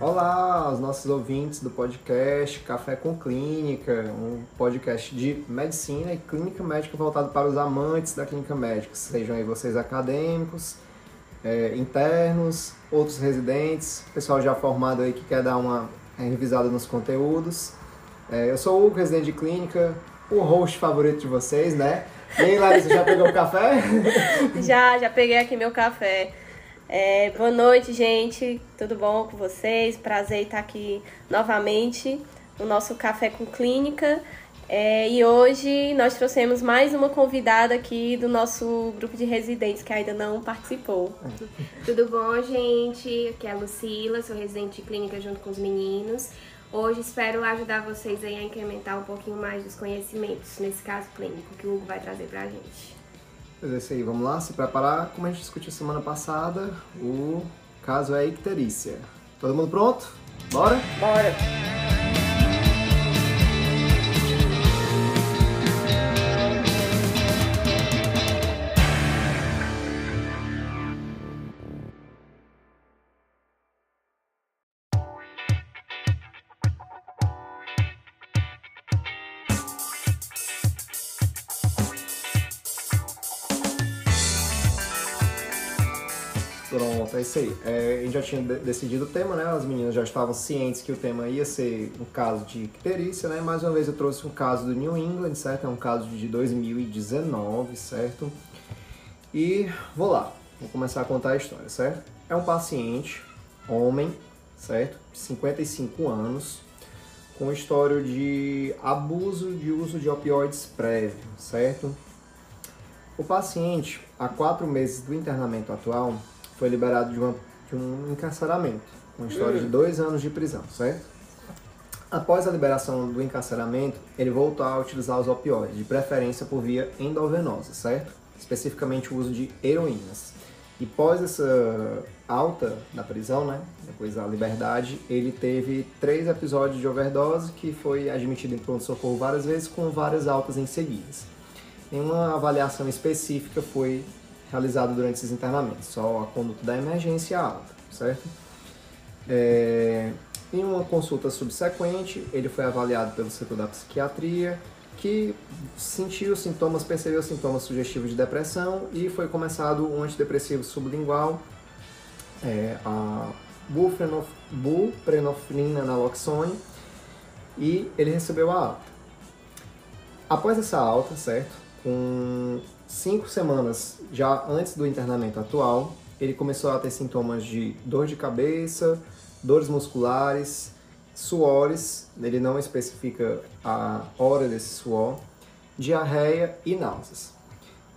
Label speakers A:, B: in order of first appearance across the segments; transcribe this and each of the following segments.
A: Olá aos nossos ouvintes do podcast Café com Clínica, um podcast de medicina e clínica médica voltado para os amantes da clínica médica, sejam aí vocês acadêmicos, é, internos, outros residentes, pessoal já formado aí que quer dar uma revisada nos conteúdos. É, eu sou o residente de clínica, o host favorito de vocês, né? E aí, Larissa, já pegou o café?
B: já, já peguei aqui meu café. É, boa noite, gente. Tudo bom com vocês? Prazer estar aqui novamente no nosso Café com Clínica. É, e hoje nós trouxemos mais uma convidada aqui do nosso grupo de residentes que ainda não participou.
C: Tudo bom, gente? Aqui é a Lucila, sou residente de clínica junto com os meninos. Hoje espero ajudar vocês aí a incrementar um pouquinho mais dos conhecimentos, nesse caso clínico, que o Hugo vai trazer pra gente.
A: Pois é isso aí, vamos lá, se preparar. Como a gente discutiu semana passada, o caso é icterícia. Todo mundo pronto? Bora?
B: Bora!
A: Pronto, é isso aí. É, a gente já tinha decidido o tema, né? As meninas já estavam cientes que o tema ia ser um caso de icterícia, né? Mais uma vez eu trouxe um caso do New England, certo? É um caso de 2019, certo? E vou lá, vou começar a contar a história, certo? É um paciente, homem, certo? 55 anos, com história de abuso de uso de opioides prévio, certo? O paciente, há quatro meses do internamento atual, foi liberado de, uma, de um encarceramento, uma história de dois anos de prisão, certo? Após a liberação do encarceramento, ele voltou a utilizar os opioides, de preferência por via endovenosa, certo? Especificamente o uso de heroínas. E pós essa alta da prisão, né, depois da liberdade, ele teve três episódios de overdose que foi admitido em pronto-socorro várias vezes com várias altas em seguida. Nenhuma avaliação específica foi realizada durante esses internamentos, só a conduta da emergência alta, certo? É, em uma consulta subsequente, ele foi avaliado pelo setor da psiquiatria, que sentiu sintomas, percebeu sintomas sugestivos de depressão e foi começado um antidepressivo sublingual, é, a buprenorfina naloxone, e ele recebeu a alta. Após essa alta, certo, com cinco semanas já antes do internamento atual, ele começou a ter sintomas de dor de cabeça, dores musculares, suores, ele não especifica a hora desse suor, diarreia e náuseas.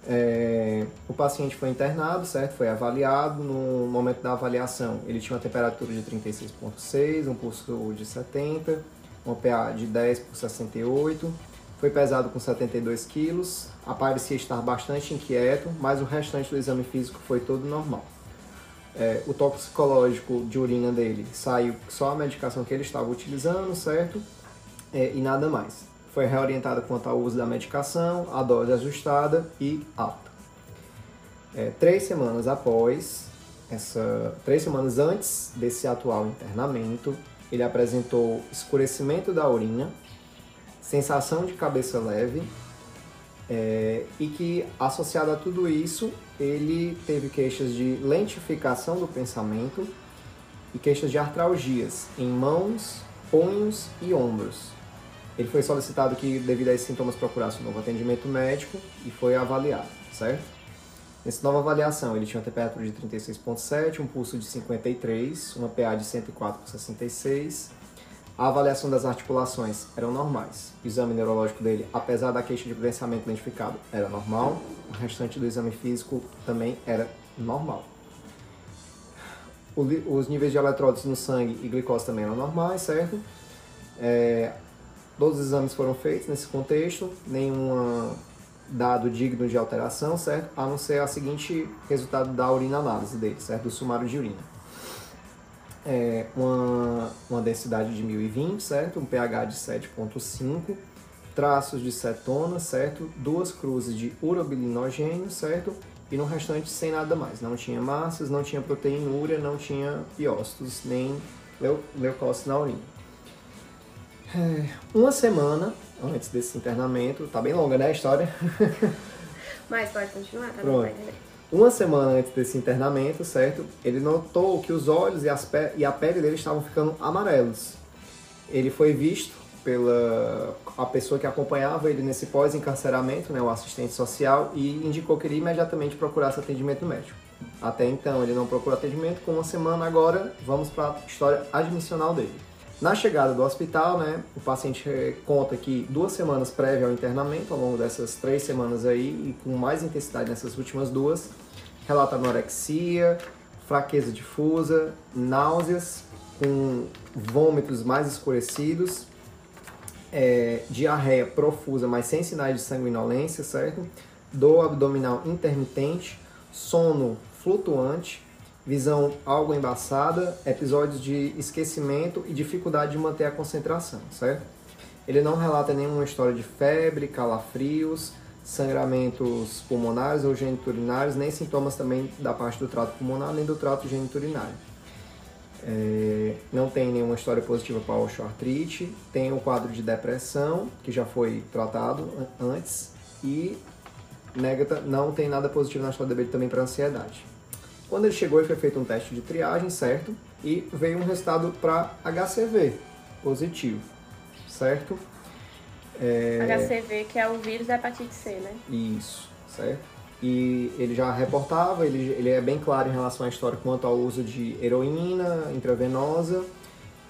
A: É, o paciente foi internado, certo? Foi avaliado. No momento da avaliação, ele tinha uma temperatura de 36,6, um pulso de 70, um PA de 10 por 68 foi pesado com 72 quilos, aparecia estar bastante inquieto, mas o restante do exame físico foi todo normal. É, o toxicológico de urina dele saiu só a medicação que ele estava utilizando, certo? É, e nada mais. Foi reorientado quanto ao uso da medicação, a dose ajustada e alta. É, três semanas após, essa, três semanas antes desse atual internamento, ele apresentou escurecimento da urina, sensação de cabeça leve é, e que, associado a tudo isso, ele teve queixas de lentificação do pensamento e queixas de artralgias em mãos, punhos e ombros. Ele foi solicitado que, devido a esses sintomas, procurasse um novo atendimento médico e foi avaliado, certo? Nessa nova avaliação, ele tinha uma temperatura de 36,7, um pulso de 53, uma PA de 104 por 66, a avaliação das articulações eram normais. O exame neurológico dele, apesar da queixa de pensamento identificado, era normal. O restante do exame físico também era normal. os níveis de eletrólitos no sangue e glicose também eram normais, certo? É, todos os exames foram feitos nesse contexto, nenhum dado digno de alteração, certo? A não ser a seguinte resultado da urina análise dele, certo? Do sumário de urina é, uma, uma densidade de 1020, certo? Um pH de 7.5, traços de cetona, certo? Duas cruzes de urobilinogênio, certo? E no restante sem nada mais. Não tinha massas, não tinha proteinúria, não tinha piócitos, nem leu leucócitos na urina. É, uma semana antes desse internamento, tá bem longa, né, a história?
C: Mas pode continuar, tá
A: Pronto. Uma semana antes desse internamento, certo? Ele notou que os olhos e, as e a pele dele estavam ficando amarelos. Ele foi visto pela a pessoa que acompanhava ele nesse pós-encarceramento, né, o assistente social, e indicou que ele imediatamente procurasse atendimento médico. Até então ele não procurou atendimento, com uma semana agora vamos para a história admissional dele. Na chegada do hospital, né, o paciente conta que duas semanas prévia ao internamento, ao longo dessas três semanas aí, e com mais intensidade nessas últimas duas, relata anorexia, fraqueza difusa, náuseas, com vômitos mais escurecidos, é, diarreia profusa, mas sem sinais de sanguinolência, certo? Dor abdominal intermitente, sono flutuante, visão algo embaçada, episódios de esquecimento e dificuldade de manter a concentração, certo? Ele não relata nenhuma história de febre, calafrios, sangramentos pulmonares ou geniturinários, nem sintomas também da parte do trato pulmonar, nem do trato geniturinário. É, não tem nenhuma história positiva para osteoartrite, tem o quadro de depressão, que já foi tratado antes, e nega, não tem nada positivo na história dele também para ansiedade. Quando ele chegou, ele foi feito um teste de triagem, certo? E veio um resultado para HCV positivo, certo?
B: É... HCV, que é o vírus da hepatite C, né?
A: Isso, certo? E ele já reportava, ele, ele é bem claro em relação à história quanto ao uso de heroína intravenosa,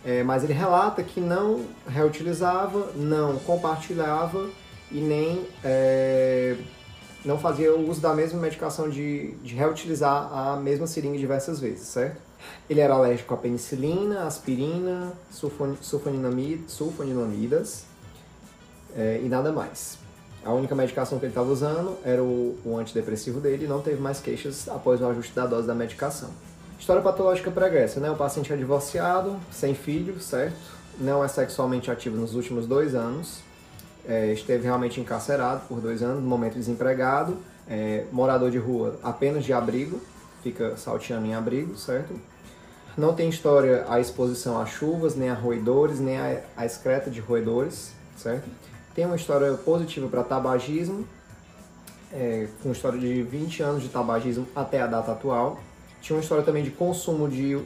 A: é, mas ele relata que não reutilizava, não compartilhava e nem é, não fazia o uso da mesma medicação de, de reutilizar a mesma seringa diversas vezes, certo? Ele era alérgico à penicilina, aspirina, sulfon, sulfonilamidas é, e nada mais. A única medicação que ele estava usando era o, o antidepressivo dele e não teve mais queixas após o ajuste da dose da medicação. História patológica pregressa, né? O paciente é divorciado, sem filho, certo? Não é sexualmente ativo nos últimos dois anos, é, esteve realmente encarcerado por dois anos, no momento desempregado, é, morador de rua apenas de abrigo, fica salteando em abrigo, certo? Não tem história a exposição a chuvas, nem a roedores, nem a, a excreta de roedores, certo? Tem uma história positiva para tabagismo, é, com história de 20 anos de tabagismo até a data atual. Tinha uma história também de consumo de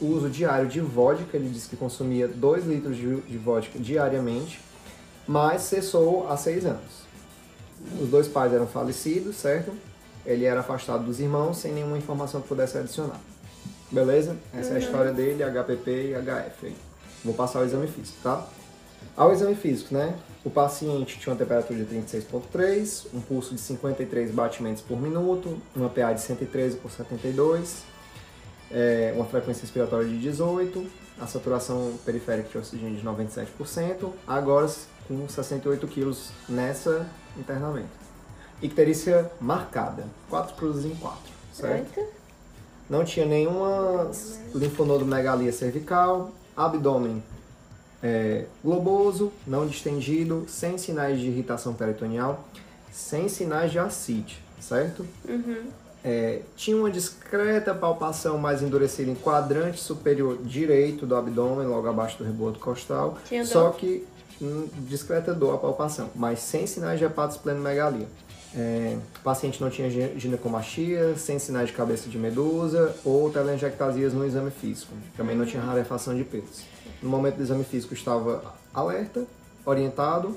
A: uso diário de vodka, ele disse que consumia 2 litros de, de vodka diariamente mas cessou há seis anos. Os dois pais eram falecidos, certo? Ele era afastado dos irmãos sem nenhuma informação que pudesse adicionar. Beleza? Essa uhum. é a uhum. história dele, HPP e HF. Vou passar o exame físico, tá? Ao exame físico, né? O paciente tinha uma temperatura de 36,3, um pulso de 53 batimentos por minuto, uma PA de 113 por 72, é, uma frequência respiratória de 18, a saturação periférica de oxigênio de 97%. Agora com 68 quilos nessa internamento. Icterícia marcada, 4 cruzes em 4, certo? Eita. Não tinha nenhuma linfonodomegalia cervical, abdômen é, globoso, não distendido, sem sinais de irritação peritoneal, sem sinais de ascite, certo?
B: Uhum.
A: É, tinha uma discreta palpação mais endurecida em quadrante superior direito do abdômen, logo abaixo do reboto costal. Tinha só dor. que discreta dor à palpação, mas sem sinais de hepatosplenomegalia. É, o paciente não tinha ginecomastia, sem sinais de cabeça de medusa ou telangiectasias no exame físico. Também não tinha rarefação de pelos. No momento do exame físico estava alerta, orientado,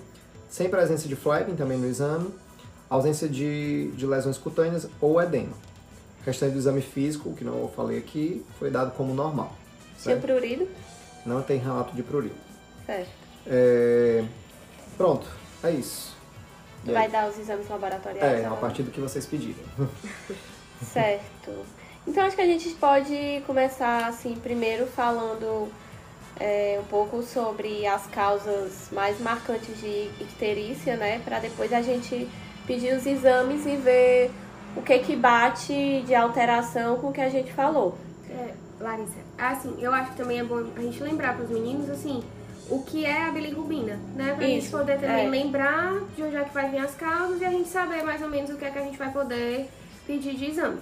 A: sem presença de flapping também no exame, ausência de, de lesões cutâneas ou edema. A questão do exame físico, que não falei aqui, foi dado como normal.
B: Tinha prurido?
A: Não tem relato de prurido.
B: Certo.
A: É... Pronto, é isso.
B: Vai dar os exames laboratoriais?
A: É, a partir do que vocês pedirem.
B: certo. Então acho que a gente pode começar assim, primeiro falando é, um pouco sobre as causas mais marcantes de icterícia, né? Para depois a gente pedir os exames e ver o que que bate de alteração com o que a gente falou.
C: É, Larissa, assim, eu acho que também é bom a gente lembrar para os meninos, assim, o que é a bilirrubina, né? Pra gente
B: Isso,
C: poder também
B: é.
C: lembrar de onde é que vai vir as causas e a gente saber mais ou menos o que é que a gente vai poder pedir de exame.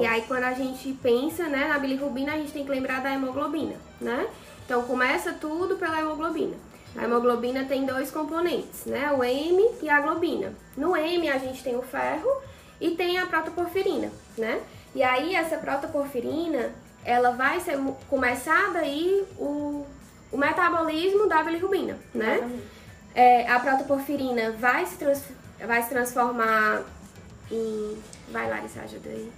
C: E aí quando a gente pensa, né, na bilirrubina, a gente tem que lembrar da hemoglobina, né? Então começa tudo pela hemoglobina. A hemoglobina tem dois componentes, né? O M e a globina. No M a gente tem o ferro e tem a protoporfirina, né? E aí essa protoporfirina, ela vai ser começar daí o, o metabolismo da bilirrubina, né?
B: exatamente.
C: É, a protoporfirina vai se, trans, vai se transformar em... Vai, Larissa, ajuda aí.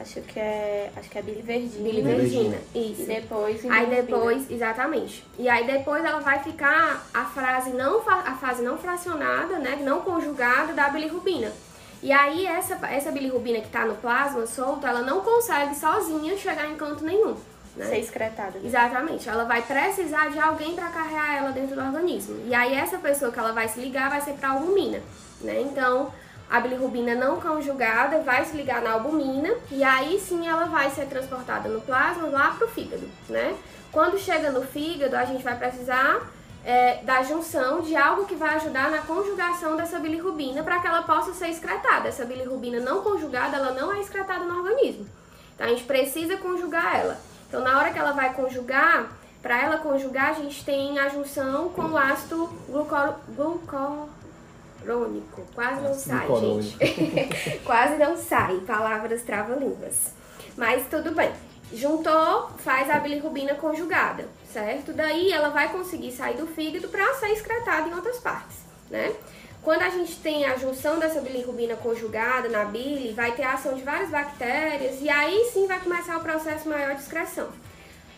B: Acho que é. Acho que é biliverdina.
C: Biliverdina,
B: E
C: isso.
B: depois. em
C: Aí depois, exatamente. E aí depois ela vai ficar a frase não a fase não fracionada, né, não conjugada da bilirrubina. E aí essa essa bilirrubina que tá no plasma solta, ela não consegue sozinha chegar em canto nenhum, né?
B: Ser excretada.
C: Exatamente. Ela vai precisar de alguém para carregar ela dentro do organismo. E aí essa pessoa que ela vai se ligar vai ser para albumina, né? Então, a bilirrubina não conjugada vai se ligar na albumina e aí sim ela vai ser transportada no plasma lá pro fígado, né? Quando chega no fígado, a gente vai precisar é, da junção de algo que vai ajudar na conjugação dessa bilirrubina para que ela possa ser excretada. Essa bilirrubina não conjugada, ela não é excretada no organismo. Então a gente precisa conjugar ela. Então na hora que ela vai conjugar, para ela conjugar, a gente tem a junção com o ácido glucor... glucurônico. Quase não sai, gente. Quase não sai. Palavras trava-línguas. Mas tudo bem. Juntou, faz a bilirrubina conjugada, certo? Daí ela vai conseguir sair do fígado para ser excretada em outras partes, né? Quando a gente tem a junção dessa bilirrubina conjugada na bile, vai ter a ação de várias bactérias e aí sim vai começar o processo maior de excreção.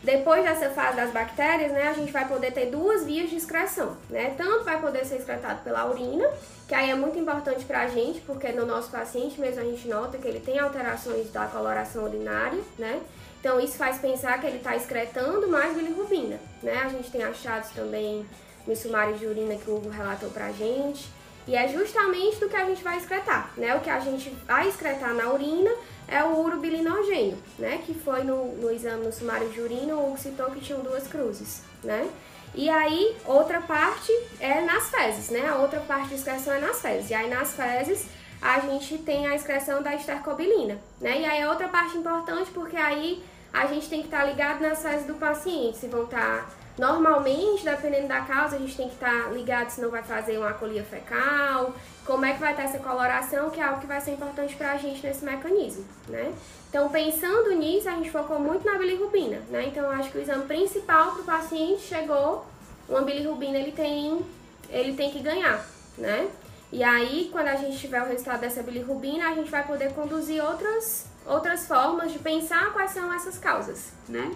C: Depois dessa fase das bactérias, né, a gente vai poder ter duas vias de excreção, né? Tanto vai poder ser excretado pela urina, que aí é muito importante pra gente, porque no nosso paciente mesmo a gente nota que ele tem alterações da coloração urinária, né? Então isso faz pensar que ele está excretando mais bilirrubina, né? A gente tem achados também no sumário de urina que o Hugo relatou pra gente. E é justamente do que a gente vai excretar, né? O que a gente vai excretar na urina é o urobilinogênio, né? Que foi no, no exame no sumário de urina, o Hugo citou que tinham duas cruzes, né? E aí, outra parte é nas fezes, né? A outra parte de excreção é nas fezes. E aí, nas fezes, a gente tem a excreção da estercobilina, né? E aí, é outra parte importante porque aí a gente tem que estar ligado nas fezes do paciente, se vão estar Normalmente, dependendo da causa, a gente tem que estar ligado se não vai fazer uma acolia fecal, como é que vai estar essa coloração, que é algo que vai ser importante para a gente nesse mecanismo, né? Então, pensando nisso, a gente focou muito na bilirrubina, né? Então, acho que o exame principal para o paciente chegou, uma bilirrubina ele tem, ele tem que ganhar, né? E aí, quando a gente tiver o resultado dessa bilirrubina, a gente vai poder conduzir outras, outras formas de pensar quais são essas causas, né?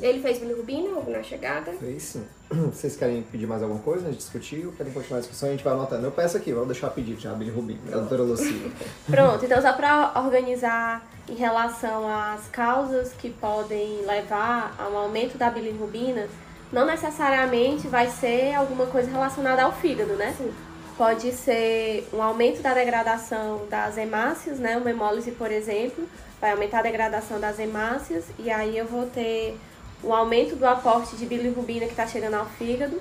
C: Ele fez bilirrubina ou na chegada?
A: Fez sim. Vocês querem pedir mais alguma coisa? A gente discutir ou querem continuar a discussão? A gente vai anotando. Eu peço aqui, vou deixar pedido já, a bilirrubina, a doutora Lucila.
B: Pronto, então só para organizar em relação às causas que podem levar a um aumento da bilirrubina, não necessariamente vai ser alguma coisa relacionada ao fígado, né?
C: Sim.
B: Pode ser um aumento da degradação das hemácias, né? Uma hemólise, por exemplo, vai aumentar a degradação das hemácias e aí eu vou ter um aumento do aporte de bilirrubina que está chegando ao fígado.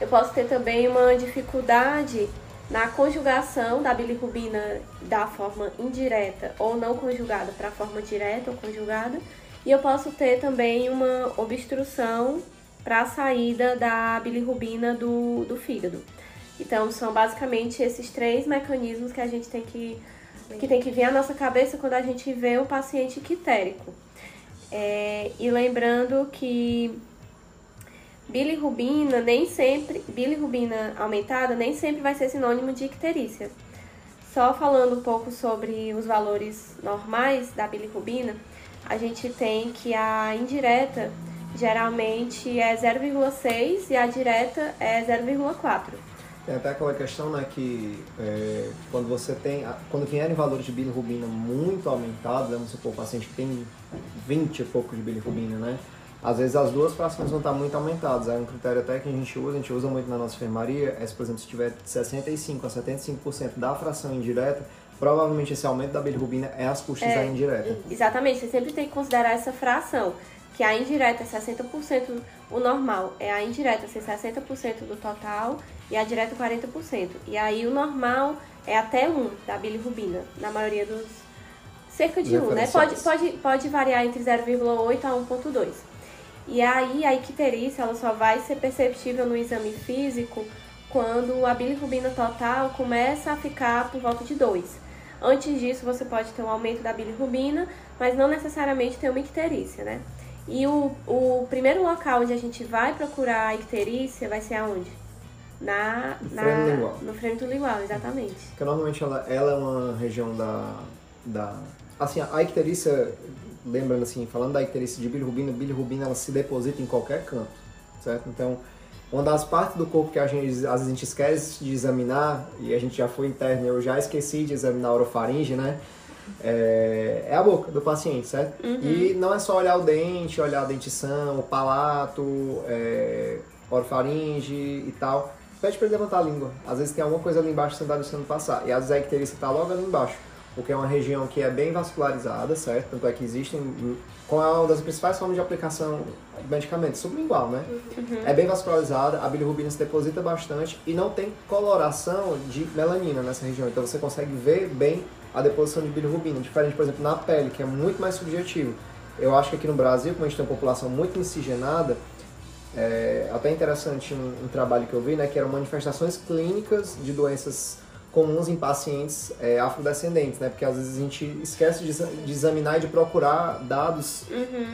B: Eu posso ter também uma dificuldade na conjugação da bilirrubina da forma indireta ou não conjugada para a forma direta ou conjugada. E eu posso ter também uma obstrução para a saída da bilirrubina do, do fígado. Então, são basicamente esses três mecanismos que a gente tem que, que tem que vir à nossa cabeça quando a gente vê o paciente quitérico. É, e lembrando que bilirrubina nem sempre, bilirrubina aumentada nem sempre vai ser sinônimo de icterícia. Só falando um pouco sobre os valores normais da bilirrubina, a gente tem que a indireta geralmente é 0,6 e a direta é 0,4.
A: Tem até aquela questão, né, que é, quando você tem, quando vierem valores de bilirrubina muito aumentados, vamos supor, o paciente que tem 20 e pouco de bilirrubina, né, às vezes as duas frações vão estar muito aumentadas. É um critério até que a gente usa, a gente usa muito na nossa enfermaria, é se, por exemplo, se tiver 65 a 75% da fração indireta, provavelmente esse aumento da bilirrubina é às custas
B: É,
A: da indireta.
B: Exatamente, você sempre tem que considerar essa fração, que a indireta é 60% o normal é a indireta ser 60% do total e a direta 40%. E aí o normal é até 1 da bilirrubina, na maioria dos cerca de 1, né? Pode, pode, pode variar entre 0,8 a 1,2. E aí a icterícia ela só vai ser perceptível no exame físico quando a bilirrubina total começa a ficar por volta de 2. Antes disso, você pode ter um aumento da bilirrubina, mas não necessariamente ter uma icterícia, né? E o, o primeiro local onde a gente vai procurar a icterícia vai ser aonde? Na,
A: no
B: na,
A: frênio lingual.
B: No frênio lingual, exatamente.
A: Porque normalmente ela, ela é uma região da, da... Assim, a icterícia, lembrando assim, falando da icterícia de bilirrubina, bilirrubina ela se deposita em qualquer canto, certo? Então, uma das partes do corpo que a gente, às vezes a gente esquece de examinar, e a gente já foi interno, eu já esqueci de examinar a orofaringe, né? É, é a boca do paciente, certo?
B: Uhum.
A: E não é só olhar o dente, olhar a dentição, o palato, é, orofaringe e tal. Pede pra ele levantar a língua. Às vezes tem alguma coisa ali embaixo que você não tá deixando passar. E às vezes a icterícia tá logo ali embaixo. Porque é uma região que é bem vascularizada, certo? Tanto é que existem, com uma das principais formas de aplicação de medicamentos, sublingual, né? É bem vascularizada, a bilirrubina se deposita bastante e não tem coloração de melanina nessa região. Então você consegue ver bem a deposição de bilirrubina. Diferente, por exemplo, na pele, que é muito mais subjetivo. Eu acho que aqui no Brasil, como a gente tem uma população muito miscigenada, é até interessante um, um trabalho que eu vi, né, que eram manifestações clínicas de doenças comuns em pacientes é, afrodescendentes, né? Porque às vezes a gente esquece de, de examinar e de procurar dados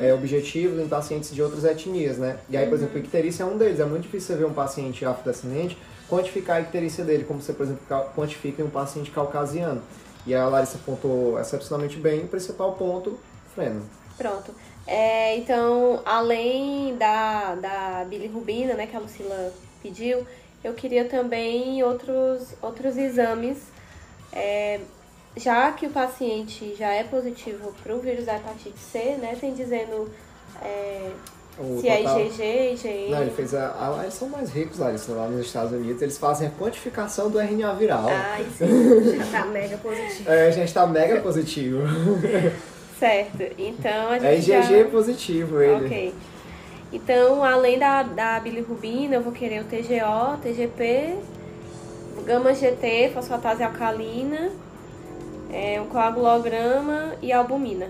A: é, objetivos em pacientes de outras etnias, né? E aí, por exemplo, a icterícia é um deles. É muito difícil você ver um paciente afrodescendente quantificar a icterícia dele, como você, por exemplo, quantifica em um paciente caucasiano. E a Larissa apontou excepcionalmente bem o principal ponto, freno.
B: Pronto. É, então, além da, da bilirrubina, né, que a Lucila pediu, eu queria também outros, outros exames. É, já que o paciente já é positivo para o vírus da hepatite C, né, tem dizendo é, se
A: total-
B: é IgG, IgM.
A: Não, ele fez a, a- Eles são mais ricos, Larissa, lá nos Estados Unidos. Eles fazem a quantificação do RNA viral.
B: Ai, sim.
C: Já tá mega positivo.
A: É, a gente tá mega positivo.
B: certo. Então, a gente
A: É IgG
B: já...
A: positivo ele.
B: Ok. Então, além da, da bilirrubina, eu vou querer o TGO, TGP, o gama GT, fosfatase alcalina, é, um coagulograma e albumina.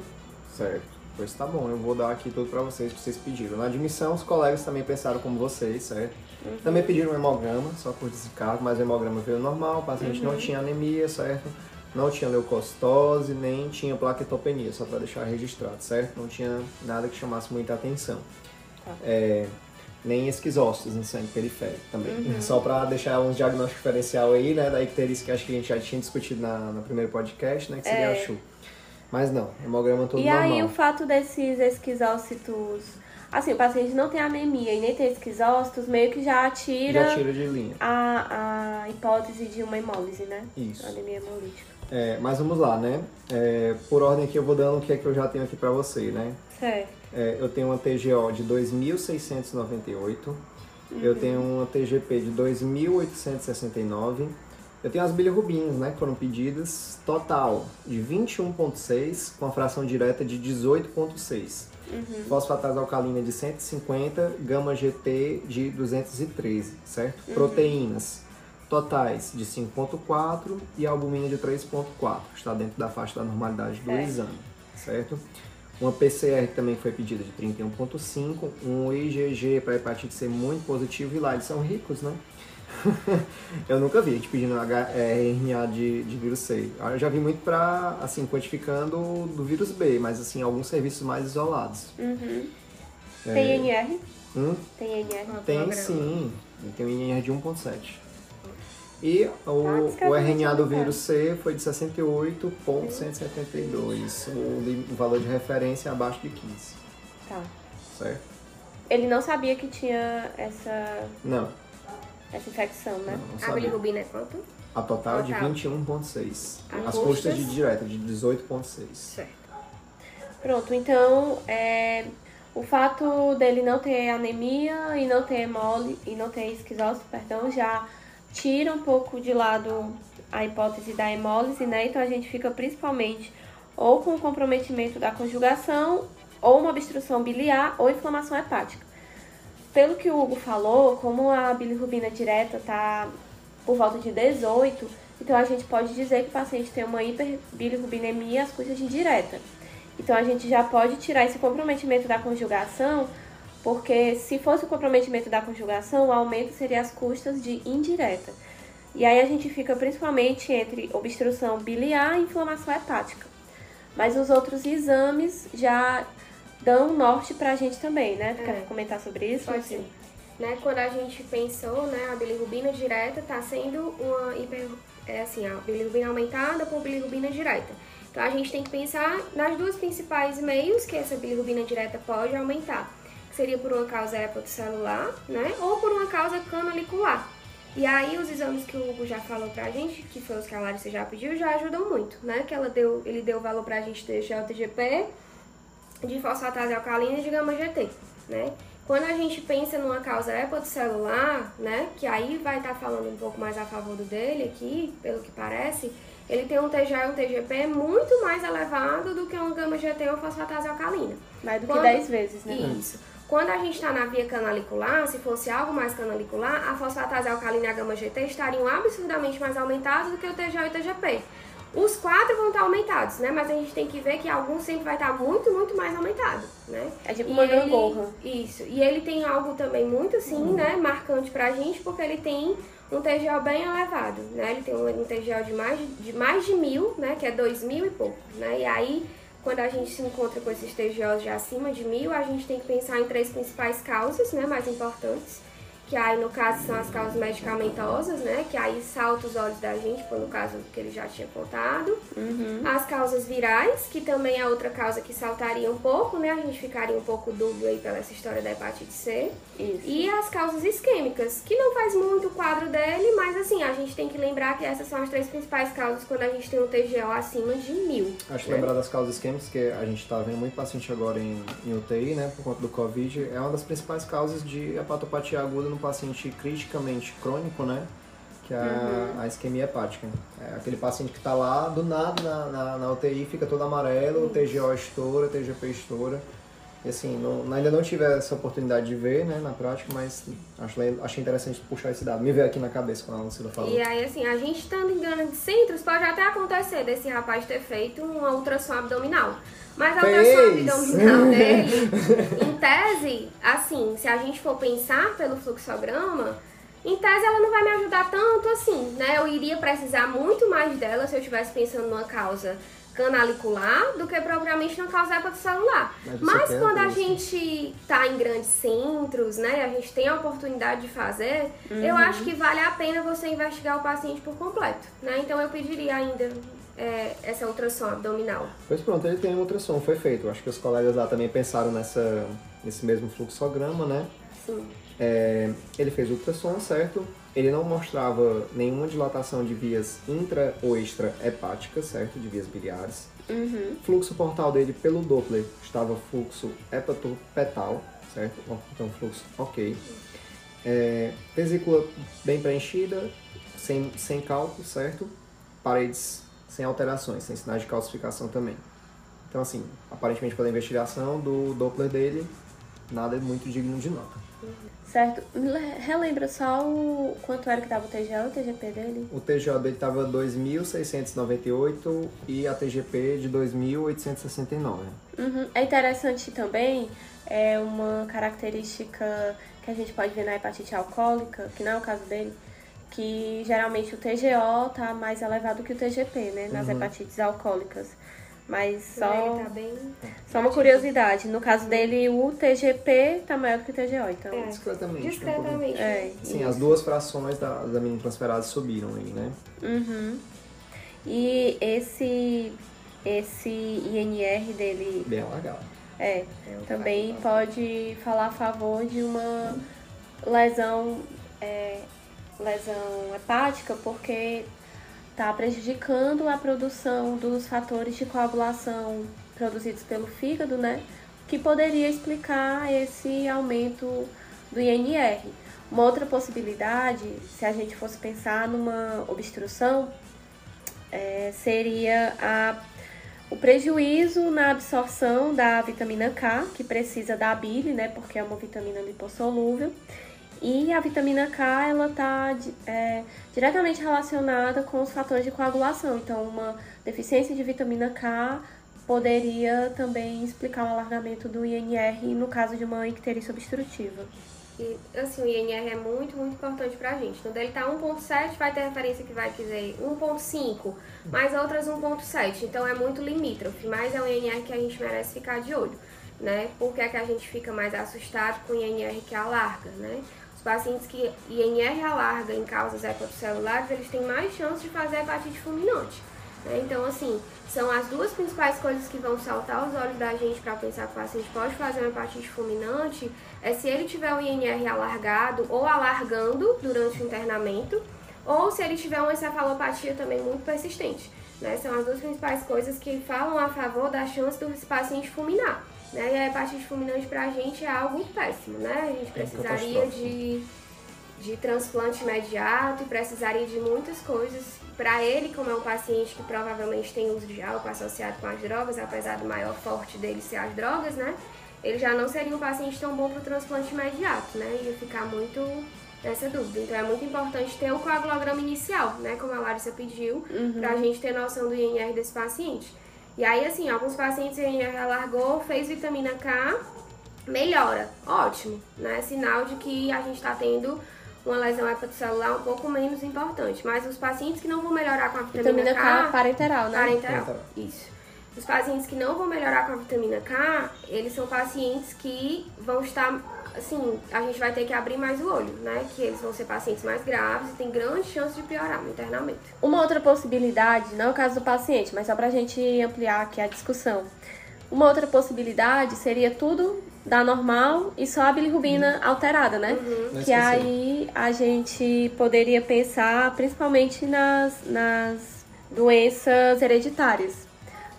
A: Certo. Pois tá bom, eu vou dar aqui tudo pra vocês que vocês pediram. Na admissão, os colegas também pensaram como vocês, certo? Também pediram um hemograma, só por desencargo, mas o hemograma veio normal, o paciente não tinha anemia, certo? Não tinha leucocitose, nem tinha plaquetopenia, só pra deixar registrado, certo? Não tinha nada que chamasse muita atenção.
B: Tá.
A: É, nem esquizócitos no sangue periférico também. Só pra deixar uns diagnósticos diferencial aí, né, da icterícia que acho que a gente já tinha discutido na, no primeiro podcast, né, que seria
B: É.
A: a CHU. Mas não, hemograma todo
B: e
A: normal.
B: aí, o fato desses esquizócitos... Assim, o paciente não tem anemia e nem tem esquizócitos, meio que já tira,
A: Já tira de linha.
B: A, a hipótese de uma hemólise, né?
A: Isso.
B: Anemia hemolítica.
A: É, mas vamos lá, né? É, por ordem aqui eu vou dando o que é que eu já tenho aqui pra você, né?
B: Certo.
A: É, eu tenho uma TGO de 2.698, eu tenho uma TGP de 2.869, eu tenho as bilirrubinas, né, que foram pedidas, total de 21.6, com a fração direta de 18.6. Fosfatase alcalina de 150, gama GT de 213, certo? Proteínas totais de 5.4 e albumina de 3.4, que está dentro da faixa da normalidade do
B: Certo.
A: exame, certo? Uma PCR também foi pedida de 31.5, um IgG para hepatite C muito positivo e lá eles são ricos, né? eu nunca vi a gente pedindo é, RNA de, de vírus C. Eu já vi muito para, assim, quantificando do vírus B, mas, assim, alguns serviços mais isolados.
B: Uhum.
A: É.
B: Tem INR?
A: Hum?
B: Tem INR?
A: Tem sim, tem um INR de 1.7. E
B: Ah,
A: o,
B: descreve
A: o RNA do vírus C foi de 68.172, o, o valor de referência é abaixo de 15,
B: Tá.
A: certo?
B: Ele não sabia que tinha essa,
A: Não,
B: essa infecção, né?
A: não, não
C: A bilirrubina é quanto?
A: A total de
C: Total.
A: 21.6.
C: As
A: As custas de direta de 18.6.
C: Certo.
B: Pronto, então é, o fato dele não ter anemia e não ter hemole e não ter esquizose, perdão, já tira um pouco de lado a hipótese da hemólise, né? Então a gente fica principalmente ou com o comprometimento da conjugação, ou uma obstrução biliar, ou inflamação hepática. pelo que o Hugo falou, como a bilirrubina direta está por volta de 18, então a gente pode dizer que o paciente tem uma hiperbilirrubinemia às custas de indireta. Então a gente já pode tirar esse comprometimento da conjugação, porque se fosse o comprometimento da conjugação, o aumento seria às custas de indireta. E aí a gente fica principalmente entre obstrução biliar e inflamação hepática. Mas os outros exames já dão norte pra gente também, né? Tu é. quer comentar sobre isso?
C: Pode sim. Né, quando a gente pensou, né, a bilirrubina direta está sendo uma hiper, é assim, a bilirrubina aumentada por bilirrubina direta. Então a gente tem que pensar nas duas principais meios que essa bilirrubina direta pode aumentar, seria por uma causa hepatocelular, né, ou por uma causa canalicular. E aí os exames que o Hugo já falou pra gente, que foi os que a Larissa já pediu, já ajudam muito, né? Que ela deu, ele deu valor pra gente de GLTGP, de fosfatase alcalina e de gama GT, né? Quando a gente pensa numa causa hepatocelular, né, que aí vai estar tá falando um pouco mais a favor do dele aqui, pelo que parece, ele tem um TGA e um TGP muito mais elevado do que um gama GT ou fosfatase alcalina.
B: Mais do Quando... que 10 vezes, né?
C: Isso. Quando a gente está na via canalicular, se fosse algo mais canalicular, a fosfatase alcalina e a gama GT estariam absurdamente mais aumentados do que o TGA e o TGP. Os quatro vão estar aumentados, né? Mas a gente tem que ver que alguns sempre vai estar muito, muito mais aumentado, né?
B: É tipo uma gangorra.
C: Isso. E ele tem algo também muito, assim, uhum. né? Marcante pra gente, porque ele tem um TGO bem elevado, né? Ele tem um, um TGO de mais de, mais de mil, né? Que é dois mil e pouco, né? E aí, quando a gente se encontra com esses TGOs já acima de mil, a gente tem que pensar em três principais causas, né? Mais importantes que aí no caso são as causas medicamentosas, né? Que aí salta os olhos da gente, por no caso que ele já tinha contado. Uhum. As causas virais, que também é outra causa que saltaria um pouco, né? A gente ficaria um pouco dúbio aí pela essa história da hepatite C. Isso. E as causas isquêmicas, que não faz muito o quadro dele, mas assim, a gente tem que lembrar que essas são as três principais causas quando a gente tem um TGO acima de mil.
A: Acho né? lembrar das causas isquêmicas, que a gente está vendo muito paciente agora em, em UTI, né? Por conta do Covid, é uma das principais causas de hepatopatia aguda no um paciente criticamente crônico, né? Que é uhum. a isquemia hepática. É aquele paciente que está lá, do nada na, na, na, UTI, fica todo amarelo, TGO estoura, TGP estoura. E assim, não, ainda não tive essa oportunidade de ver, né, na prática, mas acho, achei interessante puxar esse dado. Me veio aqui na cabeça quando a Lucila falou.
C: E aí, assim, a gente estando em grandes centros, pode até acontecer desse rapaz ter feito uma ultrassom abdominal. Mas a ultrassom abdominal dele, em tese, assim, se a gente for pensar pelo fluxograma, em tese ela não vai me ajudar tanto assim, né? Eu iria precisar muito mais dela se eu estivesse pensando numa causa canalicular do que propriamente na causa hepatocelular. Mas, Mas quando a gente está em grandes centros, né, a gente tem a oportunidade de fazer, uhum. eu acho que vale a pena você investigar o paciente por completo, né? Então eu pediria ainda é, essa ultrassom abdominal.
A: Pois pronto, ele tem uma ultrassom, foi feito. Acho que os colegas lá também pensaram nessa, nesse mesmo fluxograma, né?
C: Sim.
A: É, ele fez ultrassom, certo? Ele não mostrava nenhuma dilatação de vias intra ou extra hepáticas, certo? De vias biliares.
B: Uhum.
A: Fluxo portal dele pelo Doppler estava fluxo hepatopetal, certo? Então fluxo ok. É, vesícula bem preenchida, sem, sem cálculo, certo? Paredes sem alterações, sem sinais de calcificação também. Então, assim, aparentemente pela investigação do Doppler dele, nada é muito digno de nota.
B: Certo. Relembra só o quanto era que estava o TGO e o TGP dele?
A: O TGO dele estava 2.698 e a TGP de 2.869.
B: Uhum. É interessante também, é uma característica que a gente pode ver na hepatite alcoólica, que não é o caso dele, que geralmente o TGO tá mais elevado que o TGP, né, nas uhum. hepatites alcoólicas. Mas só,
C: tá bem...
B: só uma curiosidade, no caso dele o TGP tá maior do que o TGO, então...
A: É, discretamente.
C: Discretamente.
B: É,
A: Sim, as duas frações da, da transferada subiram aí, né?
B: Uhum. E esse, esse INR dele...
A: Bem legal.
B: É, é também pode falar a favor de uma lesão... É, lesão hepática, porque está prejudicando a produção dos fatores de coagulação produzidos pelo fígado, né? Que poderia explicar esse aumento do INR. Uma outra possibilidade, se a gente fosse pensar numa obstrução, é, seria a o prejuízo na absorção da vitamina K, que precisa da bile, né, porque é uma vitamina lipossolúvel. E a vitamina K, ela está é, diretamente relacionada com os fatores de coagulação. Então, uma deficiência de vitamina K poderia também explicar o alargamento do INR no caso de uma icterícia obstrutiva.
C: E, assim, o INR é muito, muito importante pra gente. Ele tá 1.7, vai ter referência que vai dizer 1.5, mais outras 1.7. Então é muito limítrofe, mas é o INR que a gente merece ficar de olho, né? Por que, é que a gente fica mais assustado com o INR que alarga, né? Pacientes que INR alarga em causas hepatocelulares, eles têm mais chance de fazer hepatite fulminante. Né? Então, assim, são as duas principais coisas que vão saltar os olhos da gente para pensar que o paciente pode fazer uma hepatite fulminante, é se ele tiver o INR alargado ou alargando durante o internamento, ou se ele tiver uma encefalopatia também muito persistente. Né? São as duas principais coisas que falam a favor da chance do paciente fulminar. Né? E a hepatite fulminante para a gente é algo péssimo, né? A gente é precisaria de, de transplante imediato, precisaria de muitas coisas para ele, como é um paciente que provavelmente tem uso de álcool associado com as drogas, apesar do maior forte dele ser as drogas, né? Ele já não seria um paciente tão bom para o transplante imediato, né? Ia ficar muito nessa dúvida. Então é muito importante ter o coagulograma inicial, né? Como a Larissa pediu, uhum. para a gente ter noção do INR desse paciente. E aí, assim, alguns pacientes o INR alargou, fez vitamina K, melhora. Ótimo, né? Sinal de que a gente está tendo uma lesão hepatocelular um pouco menos importante. Mas os pacientes que não vão melhorar com a vitamina, vitamina K...
B: K parenteral, né?
C: Parenteral, parenteral. isso. Os pacientes que não vão melhorar com a vitamina K, eles são pacientes que vão estar, assim, a gente vai ter que abrir mais o olho, né? Que eles vão ser pacientes mais graves e tem grande chance de piorar no internamento.
B: Uma outra possibilidade, não é o caso do paciente, mas só pra gente ampliar aqui a discussão. Uma outra possibilidade seria tudo da normal e só a bilirrubina uhum. alterada, né? Uhum. Que aí a gente poderia pensar principalmente nas, nas doenças hereditárias.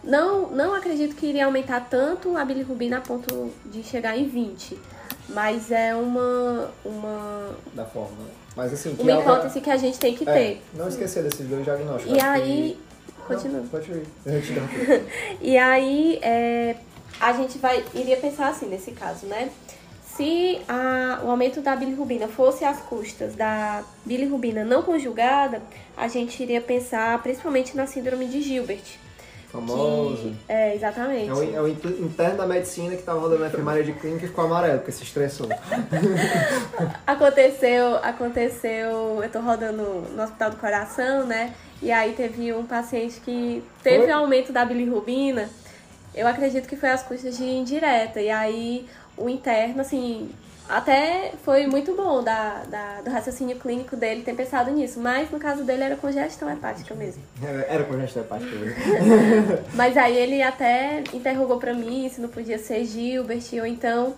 B: Não, não acredito que iria aumentar tanto a bilirrubina a ponto de chegar em 20. Mas é uma. uma
A: da forma. Mas assim,
B: que uma alta... hipótese que a gente tem que é, ter.
A: Não esquecer desses dois diagnósticos.
B: E aí. Que... Continua. Não,
A: pode ir.
B: e aí, é, a gente vai, iria pensar assim nesse caso, né? Se a, o aumento da bilirrubina fosse às custas da bilirrubina não conjugada, a gente iria pensar principalmente na síndrome de Gilbert.
A: Famoso. Que,
B: é, exatamente. É
A: o, é o interno da medicina que estava rodando na enfermaria de clínica e ficou amarelo, porque se estressou.
B: aconteceu, aconteceu, eu tô rodando no Hospital do Coração, né? E aí teve um paciente que teve Foi? aumento da bilirrubina eu acredito que foi às custas de indireta. E aí o interno, assim, até foi muito bom da, da, do raciocínio clínico dele ter pensado nisso, mas no caso dele era congestão hepática mesmo.
A: Era congestão hepática mesmo.
B: mas aí ele até interrogou para mim se não podia ser Gilbert, ou então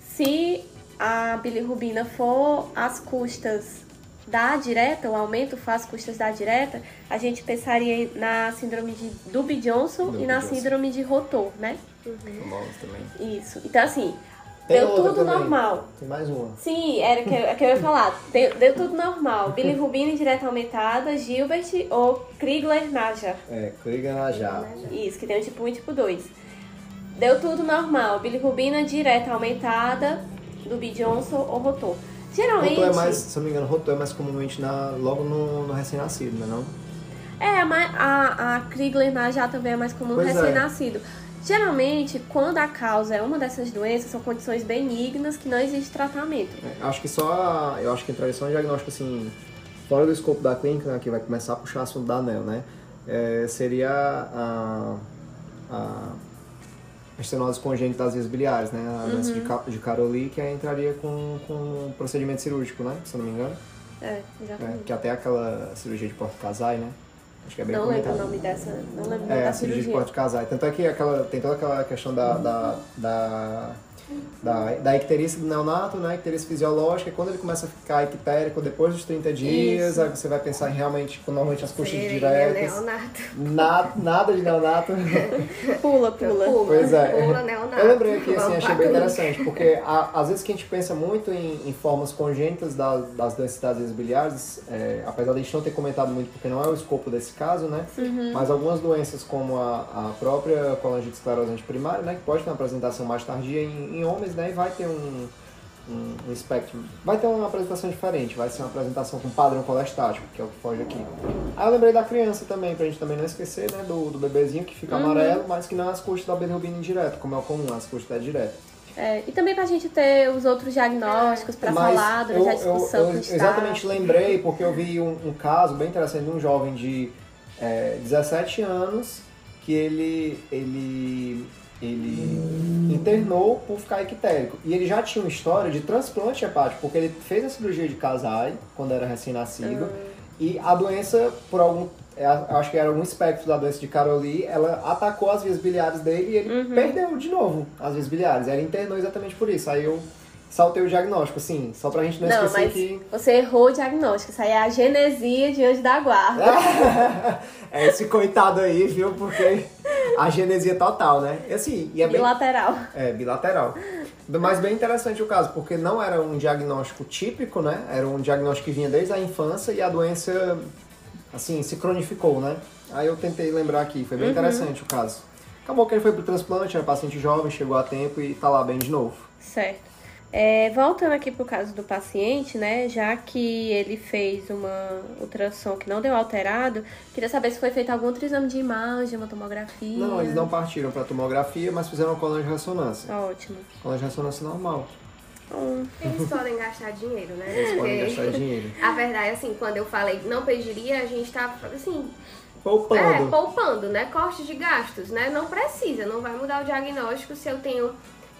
B: se a bilirrubina for às custas da direta, o aumento faz custas da direta, a gente pensaria na síndrome de Dubby-Johnson e na Johnson. síndrome de Rotor, né?
A: Uhum.
B: Isso. Então, assim, Tem deu tudo também. normal.
A: Tem mais uma.
B: Sim, era que, é que eu ia falar. Deu, deu tudo normal. Bilirrubina indireta aumentada, Gilbert ou Krigler-Najar.
A: É, Krigler-Najar.
B: Isso, que tem o tipo 1 e tipo 2. Deu tudo normal. Bilirrubina direta aumentada, Dubby Johnson ou Rotor. Geralmente.
A: Rotor é mais, se não me engano, rotor é mais comumente na, logo no, no recém-nascido, não é não?
B: É, a, a Krigler também é mais comum no é. recém-nascido. É. Geralmente, quando a causa é uma dessas doenças, são condições benignas que não existe tratamento.
A: É, acho que só. Eu acho que entraria só um diagnóstico assim, fora do escopo da clínica, né, que vai começar a puxar assunto da ANEL, né? É, seria a, a estenose congênita das vias biliares, né? A doença uhum. de, de Caroli, que entraria com, com procedimento cirúrgico, né? Se eu não me engano.
B: É, exatamente.
A: É, que até aquela cirurgia de porto casai, né?
B: Acho que é bem Não lembro o nome dessa, não lembro
A: É,
B: a
A: cirurgia de porto casai. Tanto é que aquela, tem toda aquela questão da, da, da da, da icterícia do neonato, né? Icterícia fisiológica, e quando ele começa a ficar ictérico depois dos 30 dias,
B: Isso.
A: aí você vai pensar em realmente, normalmente as coxas diretas.
C: neonato.
A: Nada, nada de neonato.
B: Pula, pula.
C: Pula,
A: Pois é.
C: pula neonato.
A: Eu lembrei aqui, assim, achei bem interessante, porque a- às vezes que a gente pensa muito em, em formas congênitas da- das vias biliares, é, apesar de a gente não ter comentado muito, porque não é o escopo desse caso, né? Mas algumas doenças, como a, a própria colangite esclerosante primária, né? Que pode ter uma apresentação mais tardia em, em homens, né? E vai ter um, um, um espectro, vai ter uma apresentação diferente, vai ser uma apresentação com padrão colestático, que é o que foge aqui. Aí eu lembrei da criança também, pra gente também não esquecer, né? Do, do bebezinho que fica amarelo, mas que não é as custas da bilirrubina indireta, como é o comum, as custas da direta.
B: É, e também pra gente ter os outros diagnósticos pra
A: Mas
B: falar durante a discussão
A: eu,
B: o
A: eu
B: staff.
A: exatamente lembrei porque eu vi um, um caso bem interessante de um jovem de é, 17 anos que ele, ele, ele internou por ficar ictérico. E ele já tinha uma história de transplante hepático, porque ele fez a cirurgia de casai quando era recém-nascido. E a doença, por algum. é, Acho que era algum espectro da doença de Caroli, ela atacou as vias biliares dele e ele perdeu de novo as vias biliares. Ele internou exatamente por isso. Aí eu saltei o diagnóstico, assim, só pra gente não,
B: Não,
A: esquecer
B: mas
A: que.
B: você errou o diagnóstico. Isso aí é a genesia de anjo da guarda.
A: é esse coitado aí, viu? Porque a genesia total, né? E assim, e é bem.
B: Bilateral.
A: É, bilateral. Mas bem interessante o caso, porque não era um diagnóstico típico, né? Era um diagnóstico que vinha desde a infância e a doença, assim, se cronificou, né? Aí eu tentei lembrar aqui, foi bem interessante o caso. Acabou que ele foi pro transplante, era paciente jovem, chegou a tempo e tá lá bem de novo.
B: Certo. É, voltando aqui pro caso do paciente, né? Já que ele fez uma ultrassom que não deu alterado, queria saber se foi feito algum outro exame de imagem, uma tomografia.
A: Não, eles não partiram pra tomografia, mas fizeram uma coluna de ressonância.
B: Ótimo.
A: Coluna de ressonância normal.
B: Hum,
C: Eles podem gastar dinheiro, né?
A: Eles podem
C: Porque
A: gastar dinheiro.
C: A verdade, assim, quando eu falei não pediria, a gente tá, assim, é,
A: Poupando.
C: poupando, né? Corte de gastos, né? Não precisa, não vai mudar o diagnóstico se eu tenho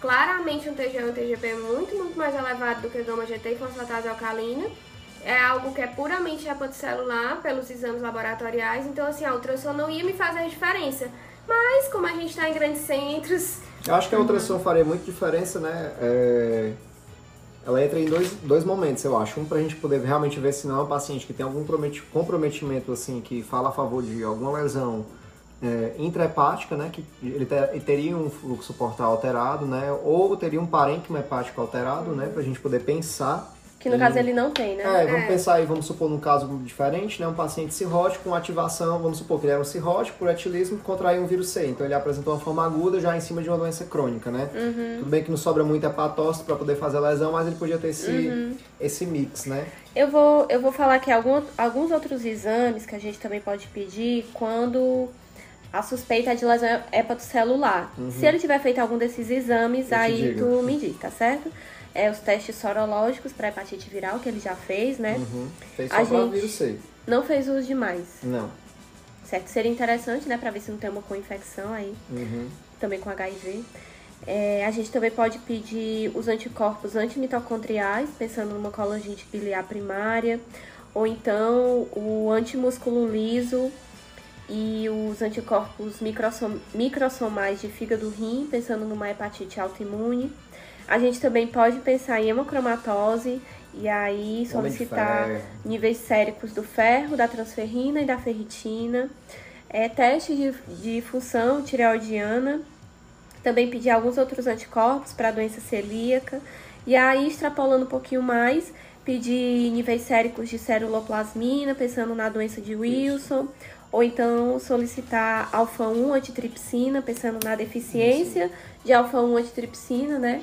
C: claramente um TG um TGP muito, muito mais elevado do que gama GT e fosfatase alcalina. É algo que é puramente hepatocelular pelos exames laboratoriais, então assim, a ultrassom não ia me fazer diferença. Mas como a gente tá em grandes centros,
A: Eu acho que a ultrassom faria muita diferença, né? É, Ela entra em dois, dois momentos, eu acho. Um pra gente poder realmente ver se não é um paciente que tem algum comprometi- comprometimento, assim, que fala a favor de alguma lesão é, intrahepática, né? Que ele, te- ele teria um fluxo portal alterado, né? Ou teria um parênquima hepático alterado, né? Pra gente poder pensar
B: que no caso ele não tem, né?
A: é, vamos
C: É.
A: pensar aí, vamos supor num caso diferente, né? Um paciente cirrótico com ativação, vamos supor que ele era um cirrótico por etilismo contraiu um vírus C. Então ele apresentou uma forma aguda já em cima de uma doença crônica, né? Tudo bem que não sobra muito hepatócito para poder fazer a lesão, mas ele podia ter esse, esse mix, né?
B: Eu vou, eu vou falar aqui algum, alguns outros exames que a gente também pode pedir quando a suspeita é de lesão hepatocelular. Se ele tiver feito algum desses exames,
A: Uhum. Eu
B: aí tu me diz, tá certo? É os testes sorológicos para hepatite viral que ele já fez, né?
A: Uhum. Fez só
B: A gente-
A: vírus C.
B: Não fez os demais,
A: Não.
B: certo? Seria interessante, né, para ver se não tem uma co-infecção aí,
A: Uhum.
B: também com HIV. É, a gente também pode pedir os anticorpos antimitocondriais, pensando numa colangite biliar primária, ou então o antimúsculo liso e os anticorpos microsom- microsomais de fígado rim, pensando numa hepatite autoimune. A gente também pode pensar em hemocromatose e aí solicitar níveis séricos do ferro, da transferrina e da ferritina. É, teste de, de função tireoidiana. Também pedir alguns outros anticorpos para doença celíaca. E aí, extrapolando um pouquinho mais, pedir níveis séricos de ceruloplasmina, pensando na doença de Wilson. Ou então solicitar alfa-1 antitripsina, pensando na deficiência de alfa-1 antitripsina, né?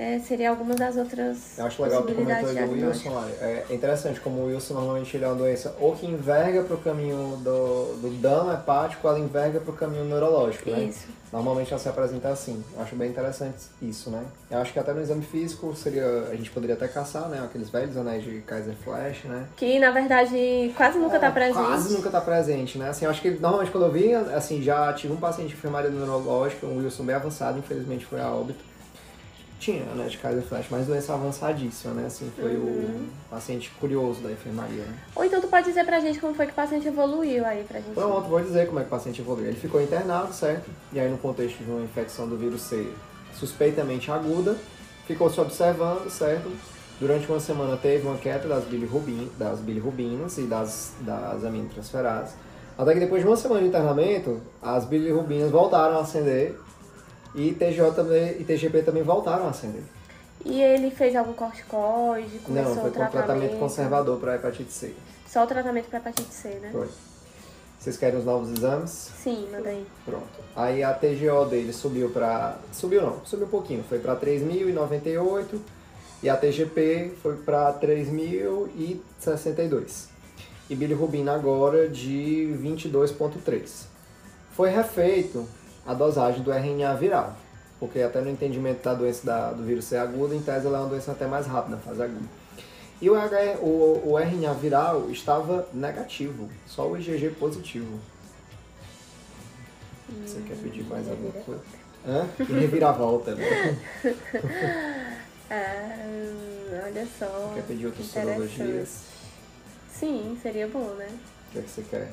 B: É, seria algumas das outras
A: Eu acho legal tu
B: possibilidades
A: comentou do. Wilson. É interessante como o Wilson normalmente ele é uma doença ou que enverga para o caminho do, do dano hepático, ela enverga para o caminho neurológico, né?
B: Isso.
A: Normalmente ela se apresenta assim. Eu acho bem interessante isso, né? Eu acho que até no exame físico seria. A gente poderia até caçar, né? Aqueles velhos anéis de Kaiser Flash, né?
B: Que, na verdade, quase nunca tá
A: É,
B: presente.
A: Quase nunca tá presente, né? Assim, eu acho que normalmente quando eu vi, assim, já tive um paciente de enfermaria neurológica, um Wilson bem avançado, infelizmente foi a óbito. Tinha, né, de Kaiser Flash, mas doença avançadíssima, né? Assim, foi
B: Uhum.
A: o paciente curioso da enfermaria, né?
B: Ou então tu pode dizer pra gente como foi que o paciente evoluiu aí pra gente.
A: Pronto, vou dizer como é que o paciente evoluiu. Ele ficou internado, certo? E aí no contexto de uma infecção do vírus C, suspeitamente aguda, ficou se observando, certo? Durante uma semana teve uma queda das bilirrubin, das bilirrubinas e das, das aminotransferases. Até que depois de uma semana de internamento, as bilirrubinas voltaram a acender e, TGO também, e TGP também voltaram a acender.
B: E ele fez algum corticoide? Começou
A: Não, foi
B: o
A: com tratamento
B: tratamento?
A: conservador para hepatite C.
B: Só o tratamento para hepatite C, né?
A: Foi. Vocês querem os novos exames?
B: Sim, manda aí.
A: Pronto. Aí a TGO dele subiu para. Subiu não, subiu um pouquinho. Foi para 3.098 e a TGP foi para 3.062. E bilirrubina agora de 22,3. Foi refeito a dosagem do RNA viral, porque até no entendimento da doença da- do vírus ser aguda, em tese ela é uma doença até mais rápida, fase aguda. E o, H, o, o RNA viral estava negativo, só o IgG positivo. Você quer pedir mais alguma coisa? Hã? E reviravolta, né?
B: Ah, olha só.
A: Quer pedir outras sorologias?
B: Sim, seria bom, né?
A: O que, é que você quer?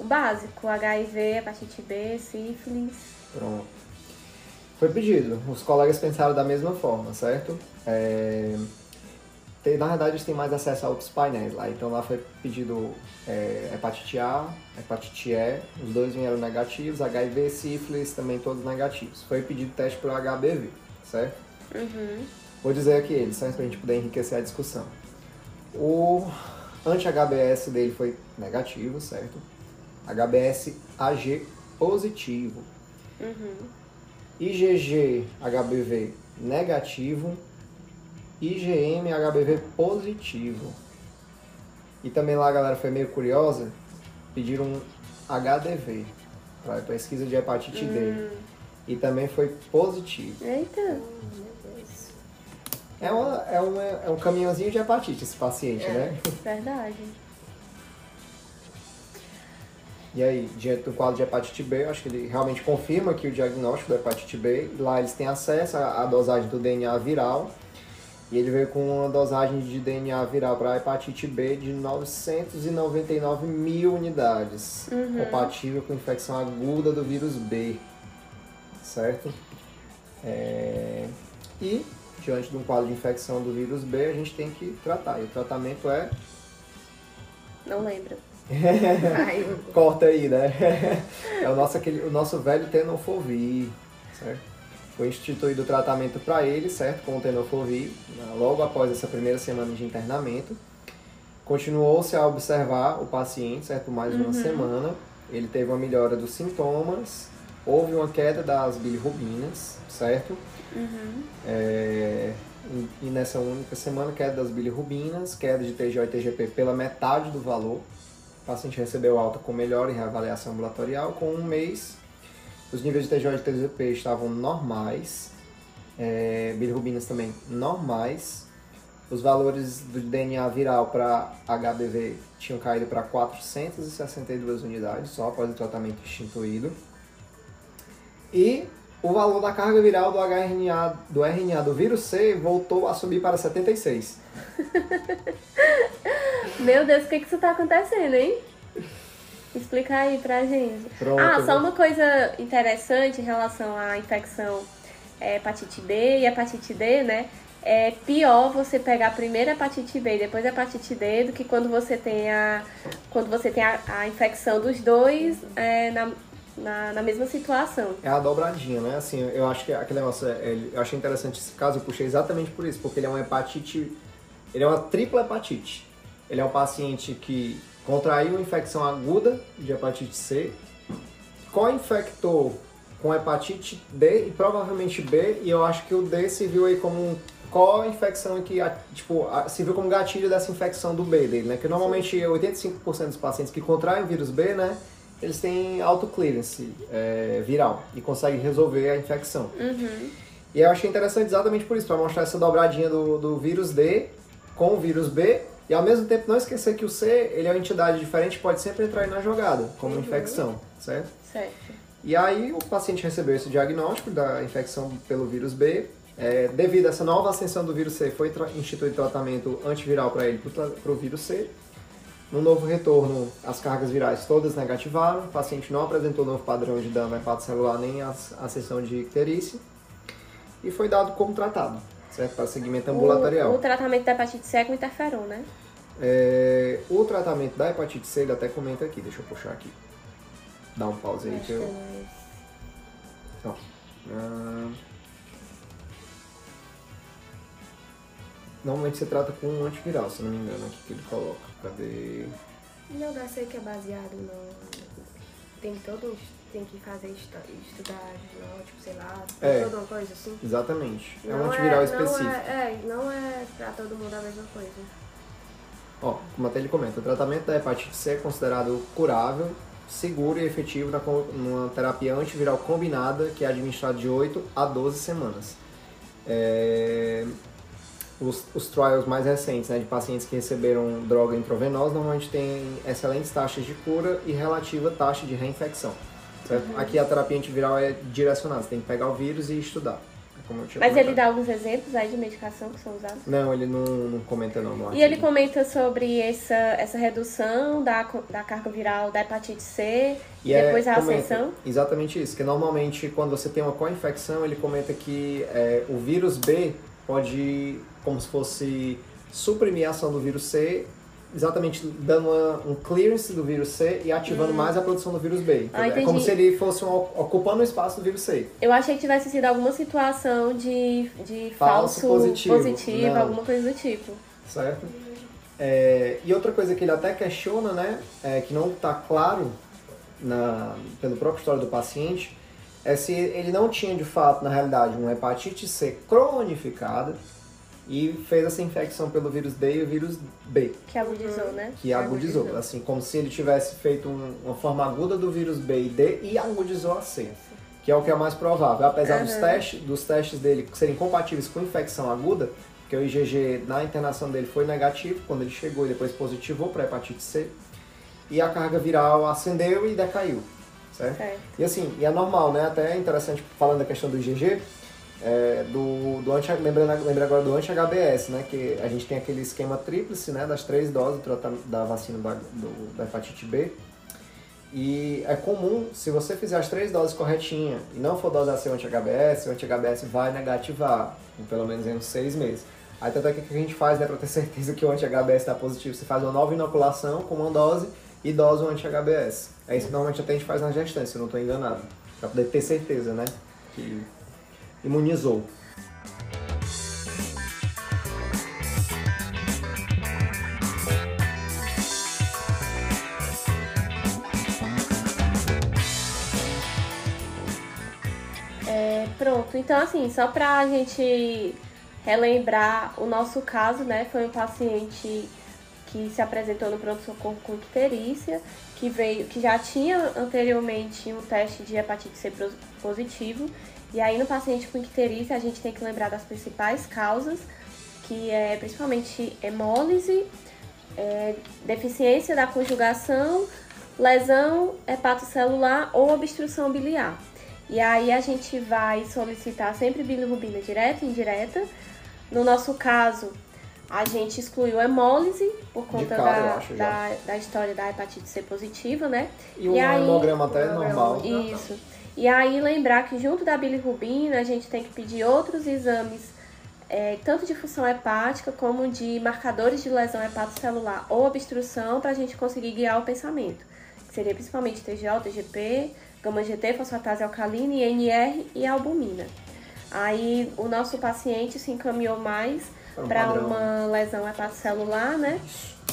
B: O básico, HIV, hepatite B, sífilis.
A: Pronto. Foi pedido. Os colegas pensaram da mesma forma, certo? É, tem- na verdade, eles têm mais acesso a outros painéis lá. Então lá foi pedido é, hepatite A, hepatite E, os dois vieram negativos, HIV, sífilis também todos negativos. Foi pedido teste para o HBV, certo?
B: Uhum.
A: Vou dizer aqui eles, só para a gente poder enriquecer a discussão. O anti-HBS dele foi negativo, certo? HBS AG positivo.
B: Uhum.
A: IgG HBV negativo. IgM HBV positivo. E também lá a galera foi meio curiosa, pediram um HDV para pesquisa de hepatite D. E também foi positivo.
B: Eita.
A: É, uma, é, uma, é um caminhãozinho de hepatite esse paciente, né?
B: Verdade.
A: E aí, diante do quadro de hepatite B, eu acho que ele realmente confirma que o diagnóstico da hepatite B, lá eles têm acesso à dosagem do DNA viral, e ele veio com uma dosagem de DNA viral para hepatite B de 999 mil unidades, compatível com infecção aguda do vírus B, certo? É, E, diante de um quadro de infecção do vírus B, a gente tem que tratar, e o tratamento é
B: Não lembro.
A: Corta aí, né? É o nosso, aquele, o nosso velho tenofovir, certo? Foi instituído o tratamento para ele, certo? Com o tenofovir, né? logo após essa primeira semana de internamento. Continuou-se a observar o paciente, certo? Por mais uma semana. Ele teve uma melhora dos sintomas, houve uma queda das bilirrubinas, certo? É, e, e nessa única semana, queda das bilirrubinas, queda de TGO e TGP pela metade do valor. Paciente recebeu alta com melhora em reavaliação ambulatorial. Com um mês, os níveis de TGO e TGP estavam normais, é, bilirrubinas também normais. Os valores do DNA viral para HBV tinham caído para 462 unidades só após o tratamento instituído. E o valor da carga viral do RNA do, RNA do vírus C voltou a subir para 76.
B: Meu Deus, o que que isso tá acontecendo, hein? Explica aí pra gente.
A: Pronto,
B: ah, só uma coisa interessante em relação à infecção é, hepatite B e hepatite D, né? É pior você pegar a primeira hepatite B e depois a hepatite D do que quando você tem a, quando você tem a, a infecção dos dois é, na, na, na mesma situação.
A: É a dobradinha, né? Assim, eu acho que aquele negócio, é- é- eu achei interessante esse caso, eu puxei exatamente por isso, porque ele é uma hepatite, ele é uma tripla hepatite. Ele é um paciente que contraiu uma infecção aguda de hepatite C, co-infectou com hepatite D e provavelmente B, e eu acho que o D se viu aí como co-infecção que, tipo, se viu como gatilho dessa infecção do B dele, né? Que normalmente 85% dos pacientes que contraem o vírus B, né? Eles têm autoclearance é, viral e conseguem resolver a infecção. E eu achei interessante exatamente por isso, para mostrar essa dobradinha do, do vírus D com o vírus B e ao mesmo tempo não esquecer que o C ele é uma entidade diferente pode sempre entrar na jogada como infecção, certo?
B: Certo.
A: E aí o paciente recebeu esse diagnóstico da infecção pelo vírus B. É, devido a essa nova ascensão do vírus C, foi instituído tratamento antiviral para ele para o vírus C. No novo retorno, as cargas virais todas negativaram. O paciente não apresentou novo padrão de dano hepatocelular nem as- a ascensão de icterícia. e foi dado como tratado, certo? Para segmento ambulatorial.
B: O, o tratamento da hepatite C é com interferon, né?
A: É, o tratamento da hepatite C, ele até comenta aqui, deixa eu puxar aqui. Dá um pause aí que eu.
B: é-
A: Ó, ah, Normalmente você trata com um antiviral, se não me engano, aqui que ele coloca. Cadê?
C: Não dá ser que é baseado no. Tem todo. Tem que fazer estu- estudar, não, tipo, sei lá,
A: É.
C: toda uma coisa assim.
A: Exatamente. É um
C: Não
A: antiviral
C: não
A: específico.
C: É, é, não é pra todo mundo a mesma coisa.
A: Ó, como até ele comenta, o tratamento da hepatite C é considerado curável, seguro e efetivo na, numa terapia antiviral combinada que é administrada de 8 a 12 semanas. É, os, os trials mais recentes né, de pacientes que receberam droga intravenosa normalmente têm excelentes taxas de cura e relativa taxa de reinfecção. certo? Aqui a terapia antiviral é direcionada, você tem que pegar o vírus e estudar. é
B: Mas ele dá alguns exemplos aí de medicação que são usadas?
A: Não, ele não, não comenta não no
B: E ele comenta sobre essa, essa redução da, da carga viral da hepatite C e,
A: é-
B: depois a ascensão.
A: Exatamente isso, que normalmente quando você tem uma co-infecção, ele comenta que é, o vírus B pode, como se fosse, suprimir a ação do vírus C, exatamente dando uma- um clearance do vírus C e ativando mais a produção do vírus B.
B: Ah,
A: é como se ele fosse um- ocupando o espaço do vírus C.
B: Eu achei que tivesse sido alguma situação de, de
A: Falso
B: falso,
A: positivo.
B: positivo, alguma coisa do tipo.
A: certo? É, e outra coisa que ele até questiona, né, é, que não está claro na, pelo próprio história do paciente, é se ele não tinha de fato, na realidade, uma hepatite C cronificada e fez essa infecção pelo vírus D e o vírus B,
B: Que agudizou, né?
A: que agudizou. Assim, como se ele tivesse feito um- uma forma aguda do vírus B e D e agudizou a C. Que é o que é mais provável. Apesar dos,
B: Aham.
A: testes, dos testes dele serem compatíveis com infecção aguda, que o IgG na internação dele foi negativo quando ele chegou e depois positivou para hepatite C. E a carga viral ascendeu e decaiu. Certo?
B: Certo.
A: E assim, e é normal, né? Até é interessante falando da questão do IgG, é, do, do anti, lembrando, agora do anti-HBS, né? Que a gente tem aquele esquema tríplice, né? Das três doses da vacina da, do- da hepatite B. E é comum, se você fizer as três doses corretinha e não for dosar seu anti-HBS, o anti-HBS vai negativar, pelo menos em uns seis meses. Aí tanto é que o que a gente faz, né, pra ter certeza que o anti-HBS está positivo, você faz uma nova inoculação com uma dose e dose o anti-HBS. É isso que normalmente até a gente faz na gestante, se eu não estou enganado. Pra poder ter certeza, né, que imunizou.
B: É, pronto, então assim, só pra gente relembrar o nosso caso, né? Foi um paciente que se apresentou no pronto-socorro com icterícia, que veio, que já tinha anteriormente um teste de hepatite C positivo. E aí no paciente com icterícia a gente tem que lembrar das principais causas, que é principalmente hemólise, é, deficiência da conjugação, lesão hepatocelular ou obstrução biliar. E aí a gente vai solicitar sempre bilirrubina direta e indireta. No nosso caso, a gente excluiu hemólise por conta
A: cara,
B: da,
A: acho,
B: da, da história da hepatite C positiva, né?
A: E o
B: aí-
A: hemograma até é normal.
B: Isso. E aí lembrar que junto da bilirrubina a gente tem que pedir outros exames, é, tanto de função hepática como de marcadores de lesão hepatocelular ou obstrução, para a gente conseguir guiar o pensamento. Que seria principalmente TGO, TGP, gama-GT, fosfatase alcalina, INR e albumina. Aí o nosso paciente se encaminhou mais
A: Para um
B: uma lesão hepatocelular, né?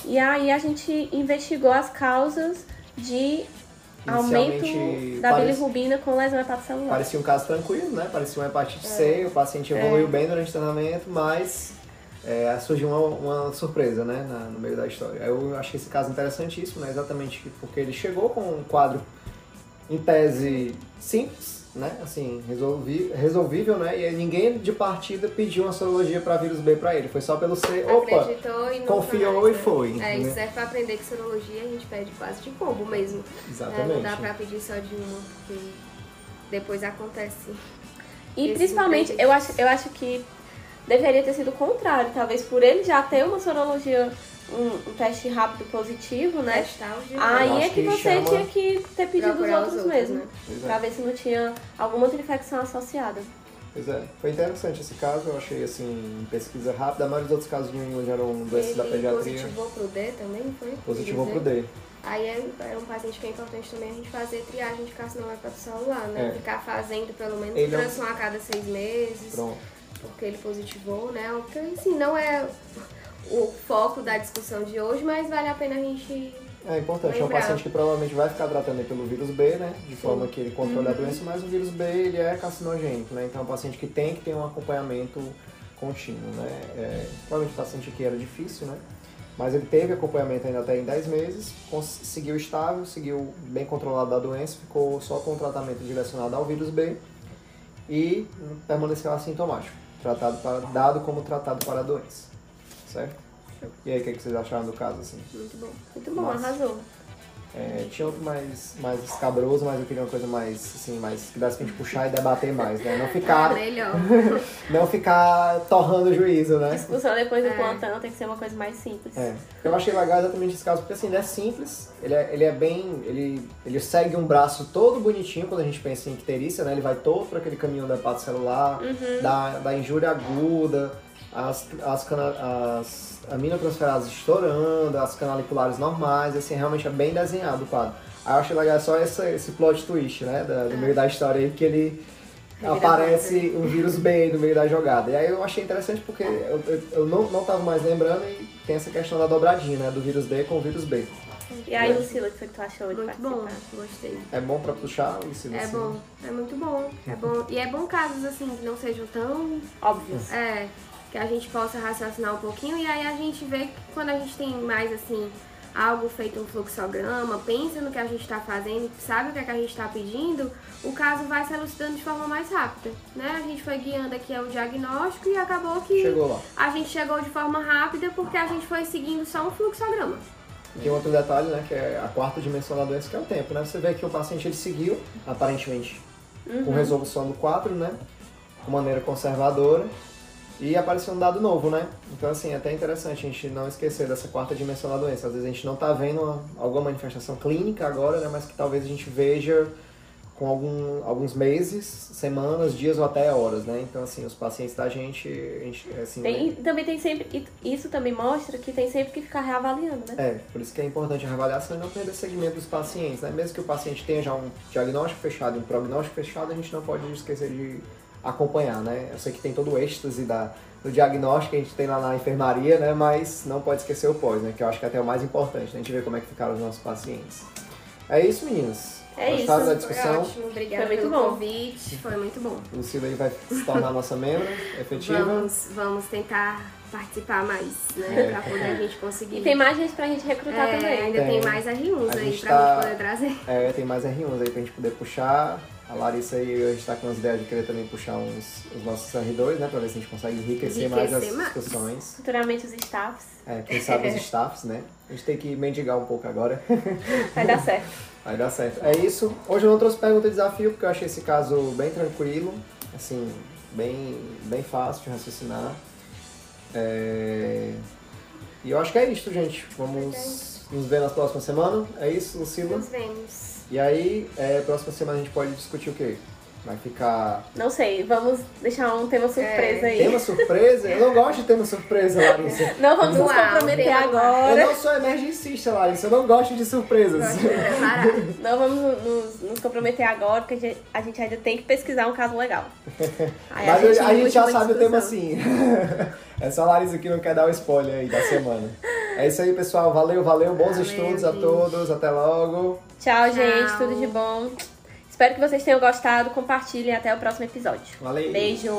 B: E aí a gente investigou as causas de aumento da
A: parece-
B: bilirrubina com lesão hepatocelular.
A: Parecia um caso tranquilo, né? Parecia uma hepatite
B: É.
A: C, o paciente evoluiu bem durante o tratamento, mas é, surgiu uma, uma surpresa, né? na- no meio da história. Eu achei esse caso interessantíssimo, né? Exatamente porque ele chegou com um quadro, em tese, simples, né? Assim, resolvi, resolvível, né? E ninguém de partida pediu uma sorologia para vírus B para ele. Foi só pelo C. Opa!
C: Acreditou e não
A: confiou
C: faz,
A: e
C: né?
A: foi,
C: É,
A: entendeu?
C: isso serve pra aprender que sorologia a gente pede quase de combo mesmo. É,
A: Exatamente.
C: não dá pra pedir só de uma, porque depois acontece.
B: E principalmente, eu acho, eu acho que deveria ter sido o contrário. Talvez por ele já ter uma sorologia, um, um teste rápido positivo, né?
A: Eu
B: Aí é que
A: que
B: você tinha que ter pedido os outros,
C: outros,
B: mesmo.
C: né?
A: É.
B: Pra ver se não tinha alguma outra infecção associada.
A: Pois é, foi interessante esse caso, eu achei assim, pesquisa rápida, a maioria dos outros casos de England eram doenças da
C: Ele
A: pediatria.
C: positivou pro D também, foi?
A: Positivou pro? D.
C: Aí é, é um paciente que é importante também a gente fazer triagem de carcinoma hepatocelular, né?
A: É.
C: Ficar fazendo pelo menos
A: Ele é um-
C: ultrassom a cada seis meses,
A: Pronto.
C: porque ele positivou, né? Porque, assim, não é o foco da discussão de hoje, mas vale a pena a gente...
A: É importante, é um
C: Lembrar.
A: paciente que provavelmente vai ficar tratando pelo vírus B, né? De forma que ele controle a
C: Uhum.
A: doença, mas o vírus B ele é carcinogênico, né? Então é um paciente que tem que ter um acompanhamento contínuo, né? É, provavelmente o paciente aqui era difícil, né? Mas ele teve acompanhamento ainda até em 10 meses, seguiu estável, seguiu bem controlado da doença, ficou só com o tratamento direcionado ao vírus B e permaneceu assintomático, tratado para, dado como tratado para a doença, certo? E aí, o que, que vocês acharam do caso, assim?
C: Muito bom.
B: Muito bom,
A: Massa.
B: arrasou.
A: É, tinha outro mais, mais escabroso, mas eu queria uma coisa mais, assim, mais que desse pra gente puxar e debater mais, né? Não
C: Ah,
A: ficar,
C: melhor.
A: não ficar torrando o juízo, né?
B: Discussão depois do
C: É.
B: plantão tem que ser uma coisa mais simples.
A: É. Eu achei legal exatamente esse caso, porque assim, ele é simples, ele é, ele é bem. Ele, ele segue um braço todo bonitinho quando a gente pensa em icterícia, né? Ele vai todo para aquele caminho da hepata celular, da, da injúria aguda, as, as, cana- as aminotransferases estourando, as canaliculares normais, assim, realmente é bem desenhado o quadro. Aí eu achei legal só essa, esse plot twist, né? Da, do meio da história aí, que ele aparece um vírus B no meio da jogada. E aí eu achei interessante porque eu, eu, eu não, não tava mais lembrando e tem essa questão da dobradinha, né? Do vírus D com o vírus B.
B: E aí, Lucila, o que foi que tu achou de
C: Muito
B: participar?
C: bom, gostei.
A: É bom pra puxar isso?
C: É bom, é muito bom. É bom. E é bom casos assim que não sejam tão
B: Óbvio.
C: É, que a gente possa raciocinar um pouquinho e aí a gente vê que quando a gente tem mais assim, algo feito um fluxograma, pensa no que a gente está fazendo, sabe o que, é que a gente está pedindo, o caso vai se elucidando de forma mais rápida. Né? A gente foi guiando aqui o diagnóstico e acabou que
A: Chegou lá.
C: a gente chegou de forma rápida porque a gente foi seguindo só um fluxograma.
A: Tem outro detalhe, né? Que é a quarta dimensão da doença, que é o tempo, né? Você vê que o paciente ele seguiu, aparentemente, com resolução do 4, né? Com maneira conservadora. E apareceu um dado novo, né? Então, assim, é até interessante a gente não esquecer dessa quarta dimensão da doença. Às vezes a gente não tá vendo uma- alguma manifestação clínica agora, né? Mas que talvez a gente veja com algum, alguns meses, semanas, dias ou até horas, né? Então, assim, os pacientes da gente, a gente assim...
B: Tem, e também tem sempre. Isso também mostra que tem sempre que ficar reavaliando, né?
A: É, por isso que é importante a reavaliação e não perder segmento dos pacientes, né? Mesmo que o paciente tenha já um diagnóstico fechado um prognóstico fechado, a gente não pode esquecer de acompanhar, né? Eu sei que tem todo o êxtase da, do diagnóstico que a gente tem lá na enfermaria, né? Mas não pode esquecer o pós, né? Que eu acho que é até o mais importante, né? A gente ver como é que ficaram os nossos pacientes. É isso, meninas.
B: É
A: Gostaram
B: isso.
A: da
C: Foi
A: discussão?
C: ótimo, obrigada
B: Foi muito
C: pelo
B: bom.
C: convite, foi muito bom.
A: Lucila aí vai se tornar nossa membro efetiva.
C: Vamos, vamos tentar participar mais, né?
A: É.
C: Pra poder a gente conseguir.
B: E tem mais gente pra gente recrutar
C: É,
B: também.
C: ainda
A: Tem.
C: tem mais R1s
A: A
C: aí pra
A: tá-
C: gente poder trazer.
A: É, tem mais R1s aí pra gente poder puxar. A Larissa aí, a gente tá com as ideias de querer também puxar uns, os nossos R2, né? Pra ver se a gente consegue enriquecer, mais as
C: Enriquecer mais.
A: discussões.
B: Futuramente os staffs.
A: É, quem sabe os staffs, né? A gente tem que mendigar um pouco agora.
B: Vai dar certo.
A: Vai dar certo. É isso. Hoje eu não trouxe pergunta e desafio, porque eu achei esse caso bem tranquilo, assim, bem, bem fácil de raciocinar. É, E eu acho que é isso, gente. Vamos nos ver na próxima semana. É isso, Lucila?
C: Nos vemos.
A: E aí, é, próxima semana a gente pode discutir o quê? Vai ficar
B: Não sei, vamos deixar um tema surpresa aí.
A: tema surpresa? Eu não gosto de tema surpresa, Larissa.
B: Não vamos nos comprometer
C: tema.
A: Eu
B: agora.
A: não sou emergencista, Larissa. Eu não gosto de surpresas.
C: Gosto de preparar.
B: Não vamos nos, nos comprometer agora, porque a gente, a gente ainda tem que pesquisar um caso legal. Aí
A: Mas a gente,
B: limita
A: já
B: muita
A: sabe o tema
B: discussão.
A: assim. é só a Larissa que não quer dar o spoiler aí da semana. É isso aí, pessoal. Valeu, valeu. Bons
C: Valeu,
A: estudos a
C: gente.
A: todos. Até logo.
B: Tchau, gente.
C: Tchau.
B: Tudo de bom. Espero que vocês tenham gostado. Compartilhem até o próximo episódio.
A: Valeu.
B: Beijo.